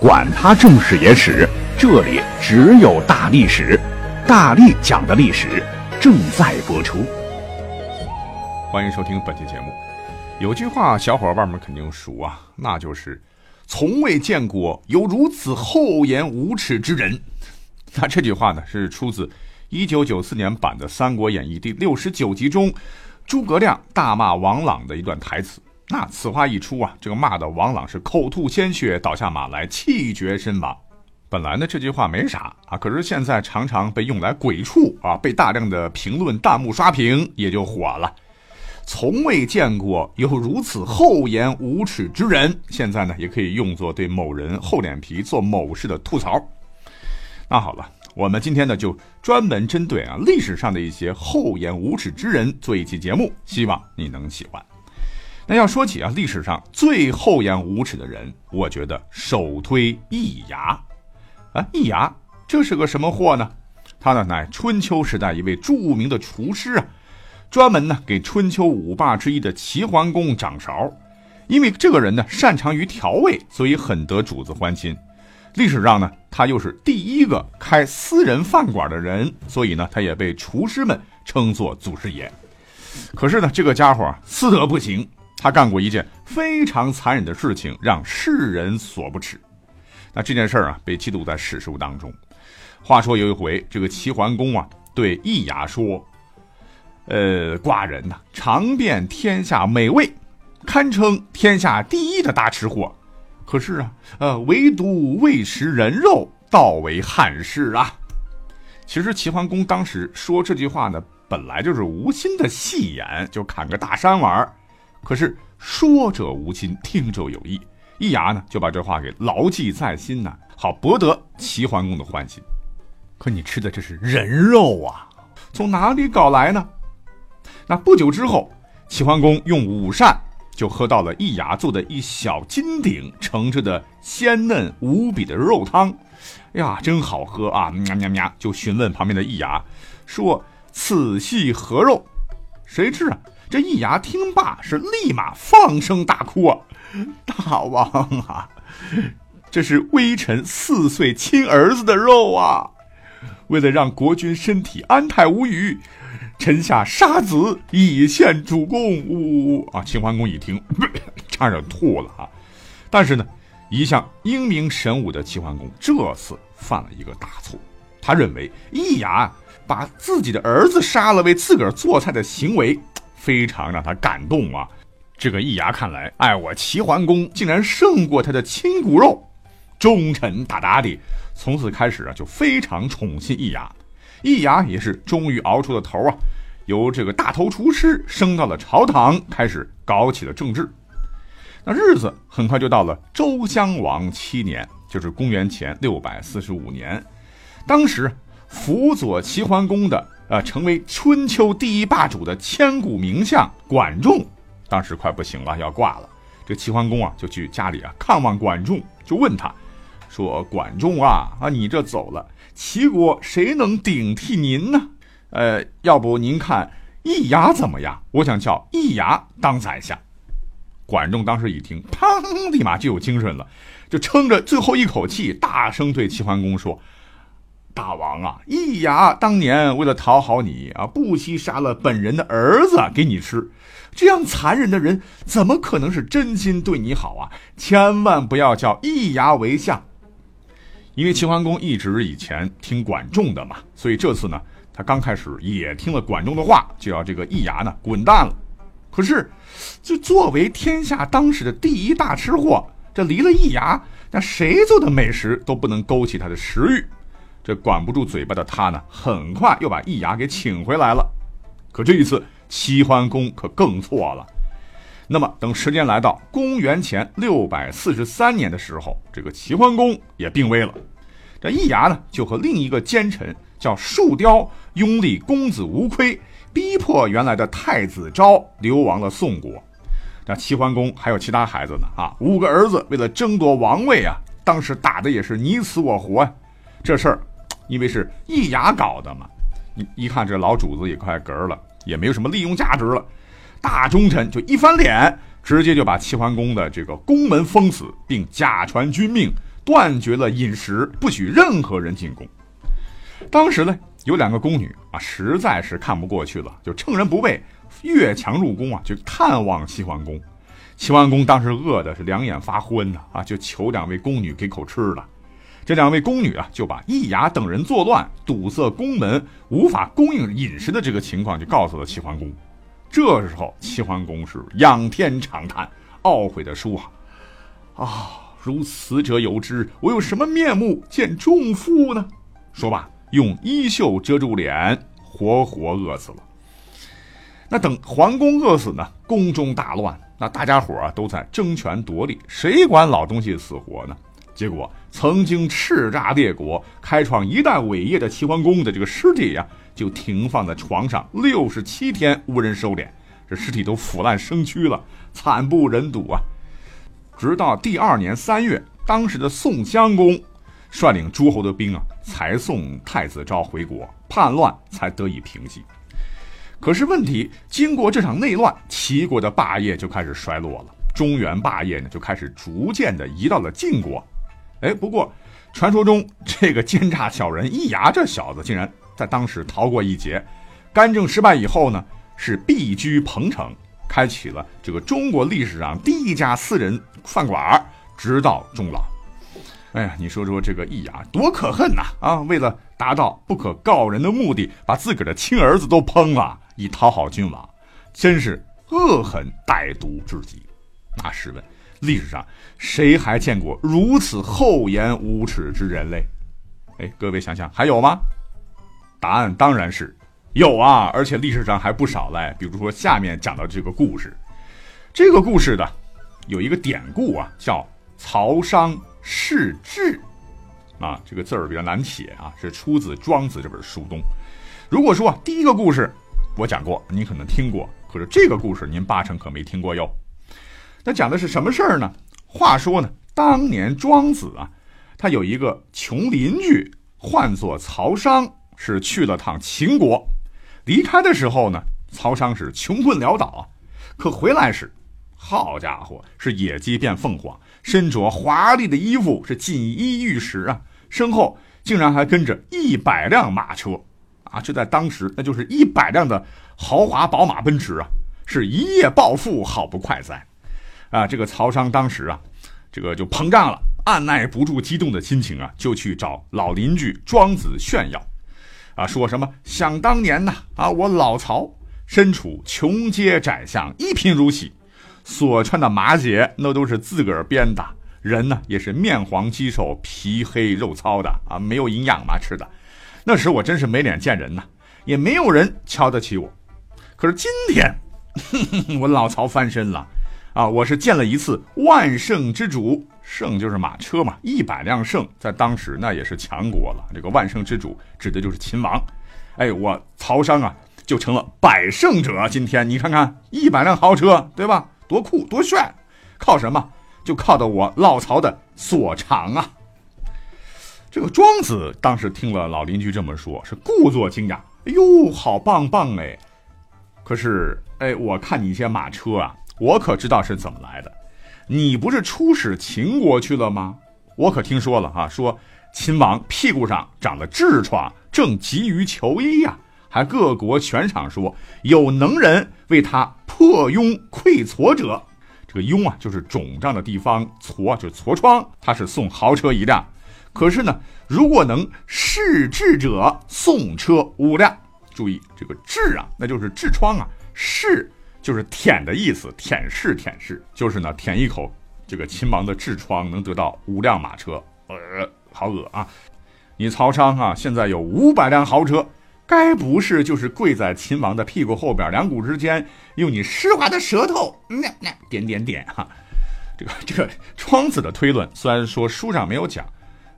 管他正史野史。这里只有大历史，大力讲的历史正在播出。欢迎收听本期节目。有句话，小伙伴们肯定熟啊，那就是“从未见过有如此厚颜无耻之人”。那这句话呢，是出自一九九四年版的《三国演义》第六十九集中，诸葛亮大骂王朗的一段台词。那此话一出啊，这个骂的王朗是口吐鲜血，倒下马来，气绝身亡。本来呢这句话没啥啊，可是现在常常被用来鬼畜啊，被大量的评论弹幕刷屏，也就火了。从未见过有如此厚颜无耻之人，现在呢也可以用作对某人厚脸皮做某事的吐槽。那好了，我们今天呢就专门针对啊历史上的一些厚颜无耻之人做一期节目，希望你能喜欢。那要说起啊历史上最厚颜无耻的人，我觉得首推易牙。啊，易牙这是个什么货呢？他呢乃春秋时代一位著名的厨师啊，专门呢给春秋五霸之一的齐桓公掌勺。因为这个人呢擅长于调味，所以很得主子欢心。历史上呢，他又是第一个开私人饭馆的人，所以呢，他也被厨师们称作祖师爷。可是呢，这个家伙私德不行，他干过一件非常残忍的事情，让世人所不齿。那这件事儿啊，被记录在史书当中。话说有一回，这个齐桓公啊，对易牙说：“呃，寡人呐，尝遍天下美味，堪称天下第一的大吃货。可是啊，呃，唯独未食人肉，倒为憾事啊。”其实齐桓公当时说这句话呢，本来就是无心的戏言，就砍个大山玩儿。可是说者无心，听者有意。易牙呢，就把这话给牢记在心呐，好博得齐桓公的欢心。可你吃的这是人肉啊，从哪里搞来呢？那不久之后，齐桓公用午膳就喝到了易牙做的一小金鼎盛着的鲜嫩无比的肉汤，呀，真好喝啊！喵喵喵，就询问旁边的易牙，说：“此系何肉？”谁知啊，这易牙听罢是立马放声大哭啊。大王啊，这是微臣四岁亲儿子的肉啊！为了让国君身体安泰无虞，臣下杀子以献主公。呜呜啊！秦桓公一听，差点吐了啊！但是呢，一向英明神武的齐桓公这次犯了一个大错，他认为易牙把自己的儿子杀了为自个儿做菜的行为，非常让他感动啊！这个易牙看来，爱我齐桓公竟然胜过他的亲骨肉，忠臣大大的，从此开始啊，就非常宠信易牙。易牙也是终于熬出了头啊，由这个大头厨师升到了朝堂，开始搞起了政治。那日子很快就到了周襄王七年，就是公元前六百四十五年。当时辅佐齐桓公的，呃，成为春秋第一霸主的千古名相管仲。当时快不行了，要挂了。这齐桓公啊，就去家里啊看望管仲，就问他，说：“管仲啊，啊，你这走了，齐国谁能顶替您呢？呃，要不您看易牙怎么样？我想叫易牙当宰相。”管仲当时一听，砰，立马就有精神了，就撑着最后一口气，大声对齐桓公说：“大王啊，易牙当年为了讨好你啊，不惜杀了本人的儿子给你吃。”这样残忍的人，怎么可能是真心对你好啊？千万不要叫易牙为相，因为齐桓公一直以前听管仲的嘛，所以这次呢，他刚开始也听了管仲的话，就要这个易牙呢滚蛋了。可是，就作为天下当时的第一大吃货，这离了易牙，那谁做的美食都不能勾起他的食欲。这管不住嘴巴的他呢，很快又把易牙给请回来了。可这一次。齐桓公可更错了。那么，等时间来到公元前六百四十三年的时候，这个齐桓公也病危了。这易牙呢，就和另一个奸臣叫树雕拥立公子无亏，逼迫原来的太子昭流亡了宋国。这齐桓公还有其他孩子呢啊，五个儿子为了争夺王位啊，当时打的也是你死我活啊。这事儿因为是易牙搞的嘛，一一看这老主子也快嗝了，也没有什么利用价值了，大忠臣就一翻脸，直接就把齐桓公的这个宫门封死，并假传君命。断绝了饮食，不许任何人进宫。当时呢，有两个宫女啊，实在是看不过去了，就趁人不备，越墙入宫啊，去看望齐桓公。齐桓公当时饿的是两眼发昏呐，啊，就求两位宫女给口吃的。这两位宫女啊，就把易牙等人作乱，堵塞宫门，无法供应饮食的这个情况，就告诉了齐桓公。这时候，齐桓公是仰天长叹，懊悔的说：“啊啊。”如此者有之，我有什么面目见众妇呢？说罢，用衣袖遮住脸，活活饿死了。那等桓公饿死呢？宫中大乱，那大家伙啊都在争权夺利，谁管老东西死活呢？结果，曾经叱咤列国、开创一代伟业的齐桓公的这个尸体呀，就停放在床上六十七天，无人收敛，这尸体都腐烂生蛆了，惨不忍睹啊！直到第二年三月，当时的宋襄公率领诸侯的兵啊，才送太子昭回国，叛乱才得以平息。可是问题，经过这场内乱，齐国的霸业就开始衰落了，中原霸业呢就开始逐渐的移到了晋国。哎，不过传说中这个奸诈小人易牙这小子，竟然在当时逃过一劫，干政失败以后呢，是避居彭城。开启了这个中国历史上第一家私人饭馆，直到终老。哎呀，你说说这个易牙多可恨呐！啊，为了达到不可告人的目的，把自个儿的亲儿子都烹了，以讨好君王，真是恶狠歹毒至极。那试问，历史上谁还见过如此厚颜无耻之人类？哎，各位想想，还有吗？答案当然是。有啊，而且历史上还不少嘞。比如说下面讲的这个故事，这个故事的有一个典故啊，叫“曹商弑智”，啊，这个字儿比较难写啊，是出自《庄子》这本书中。如果说第一个故事我讲过，你可能听过，可是这个故事您八成可没听过哟。那讲的是什么事儿呢？话说呢，当年庄子啊，他有一个穷邻居，唤作曹商，是去了趟秦国。离开的时候呢，曹商是穷困潦倒啊，可回来时，好家伙，是野鸡变凤凰，身着华丽的衣服，是锦衣玉食啊，身后竟然还跟着一百辆马车啊！这在当时那就是一百辆的豪华宝马奔驰啊，是一夜暴富，好不快哉啊！这个曹商当时啊，这个就膨胀了，按耐不住激动的心情啊，就去找老邻居庄子炫耀。啊，说什么？想当年呐，啊，我老曹身处穷街窄巷，一贫如洗，所穿的麻鞋那都是自个儿编的，人呢也是面黄肌瘦、皮黑肉糙的啊，没有营养嘛吃的。那时我真是没脸见人呐，也没有人瞧得起我。可是今天，我老曹翻身了。啊，我是见了一次万圣之主，圣就是马车嘛，一百辆圣，在当时那也是强国了。这个万圣之主指的就是秦王。哎，我曹商啊，就成了百胜者。今天你看看，一百辆豪车，对吧？多酷多帅！靠什么？就靠的我老曹的所长啊！这个庄子当时听了老邻居这么说，是故作惊讶。哎呦，好棒棒哎！可是，哎，我看你一些马车啊。我可知道是怎么来的，你不是出使秦国去了吗？我可听说了哈，说秦王屁股上长了痔疮，正急于求医呀，还各国悬赏说有能人为他破痈溃痤者。这个痈啊，就是肿胀的地方；痤就是痤疮。他是送豪车一辆，可是呢，如果能试痔者，送车五辆。注意这个痔啊，那就是痔疮啊，试。就是舔的意思，舔舐舔舐，就是呢，舔一口这个秦王的痔疮，能得到五辆马车，呃，好恶啊！你曹商啊，现在有五百辆豪车，该不是就是跪在秦王的屁股后边，两股之间，用你湿滑的舌头，那那点点点哈。这个这个庄子的推论，虽然说书上没有讲，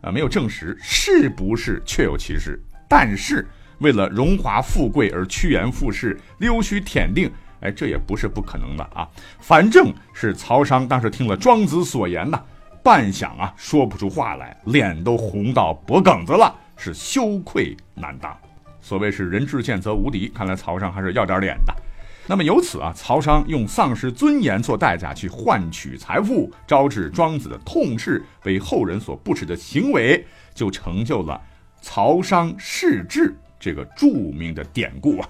啊，没有证实是不是确有其事。但是为了荣华富贵而趋炎附势、溜须舔腚，哎，这也不是不可能的啊。反正是曹商当时听了庄子所言呐，半晌啊说不出话来，脸都红到脖梗子了，是羞愧难当。所谓是人至贱则无敌，看来曹商还是要点脸的。那么由此啊，曹商用丧失尊严做代价去换取财富，招致庄子的痛斥，为后人所不耻的行为，就成就了曹商世志这个著名的典故啊，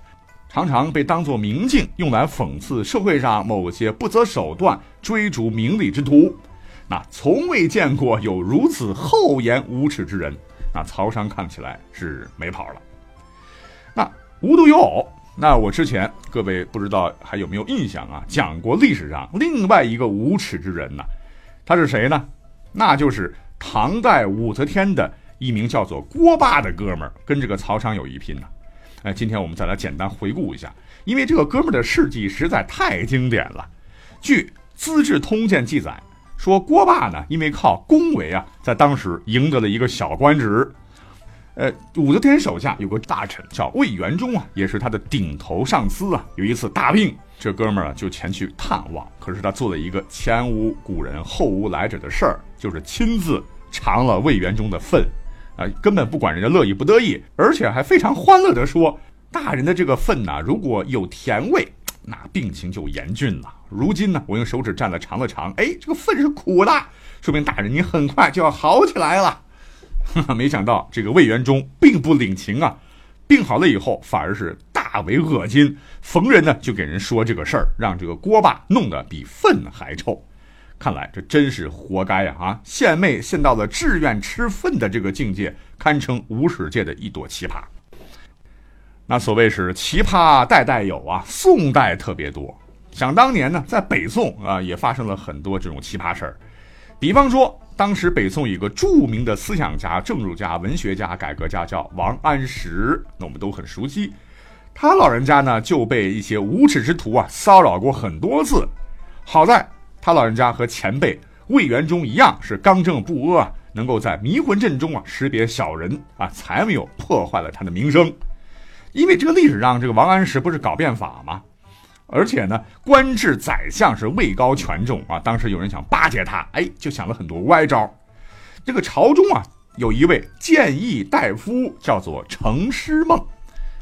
常常被当作明镜，用来讽刺社会上某些不择手段追逐名利之徒。那从未见过有如此厚颜无耻之人。那曹商看起来是没跑了。那无独有偶。那我之前各位不知道还有没有印象啊？讲过历史上另外一个无耻之人呢，他是谁呢？那就是唐代武则天的一名叫做郭霸的哥们儿，跟这个曹商有一拼呢。哎，今天我们再来简单回顾一下，因为这个哥们儿的事迹实在太经典了。据《资治通鉴》记载，说郭霸呢，因为靠恭维啊，在当时赢得了一个小官职。呃，武则天手下有个大臣叫魏元忠啊，也是他的顶头上司啊。有一次大病，这哥们儿就前去探望。可是他做了一个前无古人后无来者的事儿，就是亲自尝了魏元忠的粪，啊，根本不管人家乐意不得意，而且还非常欢乐地说：“大人的这个粪呐，如果有甜味，那病情就严峻了。如今呢，我用手指蘸了尝了尝，哎，这个粪是苦的，说明大人你很快就要好起来了。”没想到这个魏元忠并不领情啊，病好了以后反而是大为恶心，逢人呢就给人说这个事儿，让这个锅巴弄得比粪还臭。看来这真是活该呀！啊，献媚献到了志愿吃粪的这个境界，堪称无史界的一朵奇葩。那所谓是奇葩代代有啊，宋代特别多。想当年呢，在北宋啊，也发生了很多这种奇葩事儿，比方说。当时北宋有个著名的思想家、政治家、文学家、改革家，叫王安石，那我们都很熟悉。他老人家呢就被一些无耻之徒啊骚扰过很多次。好在他老人家和前辈魏元忠一样是刚正不阿，能够在迷魂阵中啊识别小人啊，才没有破坏了他的名声。因为这个历史上这个王安石不是搞变法吗？而且呢，官至宰相是位高权重啊。当时有人想巴结他，哎，就想了很多歪招。这个朝中啊，有一位谏议大夫，叫做程师梦。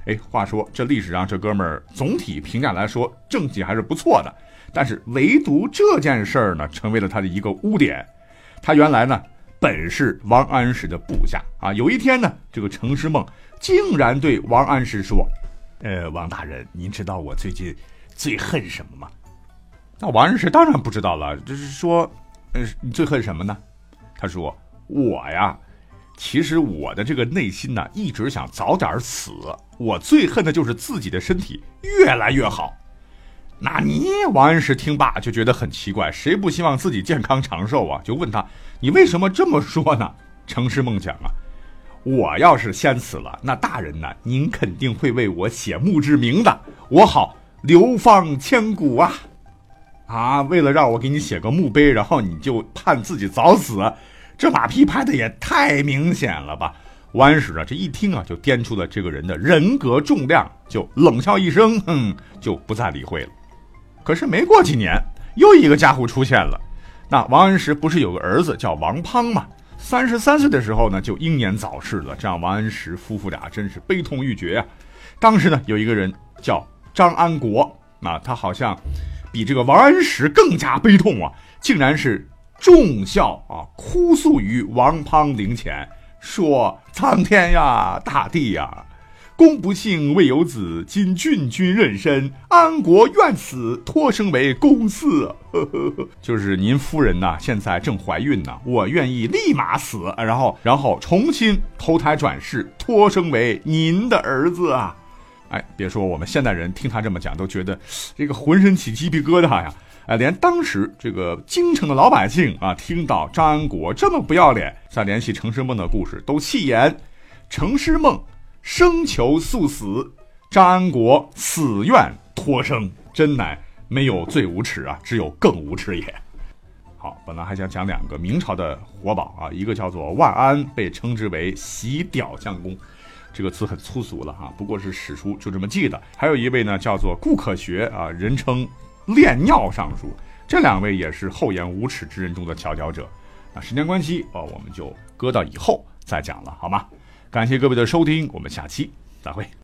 哎，话说这历史上这哥们儿总体评价来说政绩还是不错的，但是唯独这件事儿呢，成为了他的一个污点。他原来呢本是王安石的部下啊。有一天呢，这个程师梦竟然对王安石说：“呃，王大人，您知道我最近……”最恨什么吗？那王安石当然不知道了。就是说，呃，你最恨什么呢？他说：“我呀，其实我的这个内心呢，一直想早点死。我最恨的就是自己的身体越来越好。”那你王安石听罢就觉得很奇怪，谁不希望自己健康长寿啊？就问他：“你为什么这么说呢？” 城市梦想啊：“我要是先死了，那大人呢，您肯定会为我写墓志铭的，我好。”流芳千古啊！啊，为了让我给你写个墓碑，然后你就盼自己早死，这马屁拍的也太明显了吧！王安石啊，这一听啊，就掂出了这个人的人格重量，就冷笑一声，哼，就不再理会了。可是没过几年，又一个家伙出现了。那王安石不是有个儿子叫王滂吗？三十三岁的时候呢，就英年早逝了。这样王安石夫妇俩真是悲痛欲绝啊！当时呢，有一个人叫。张安国啊，他好像比这个王安石更加悲痛啊！竟然是重孝啊，哭诉于王滂灵前，说：“苍天呀，大地呀，公不幸未有子，今郡君妊娠，安国愿死，托生为公嗣。就是您夫人呐，现在正怀孕呢，我愿意立马死，然后然后重新投胎转世，托生为您的儿子啊！”哎，别说我们现代人听他这么讲，都觉得这个浑身起鸡皮疙瘩呀！哎，连当时这个京城的老百姓啊，听到张安国这么不要脸，再联系程师梦的故事，都戏言：程师梦生求速死，张安国死愿托生，真乃没有最无耻啊，只有更无耻也。好，本来还想讲两个明朝的活宝啊，一个叫做万安，被称之为洗屌相公，这个词很粗俗了哈，不过是史书就这么记的。还有一位呢，叫做顾可学啊，人称炼尿尚书，这两位也是厚颜无耻之人中的佼佼者。那时间关系哦，我们就搁到以后再讲了，好吗？感谢各位的收听，我们下期再会。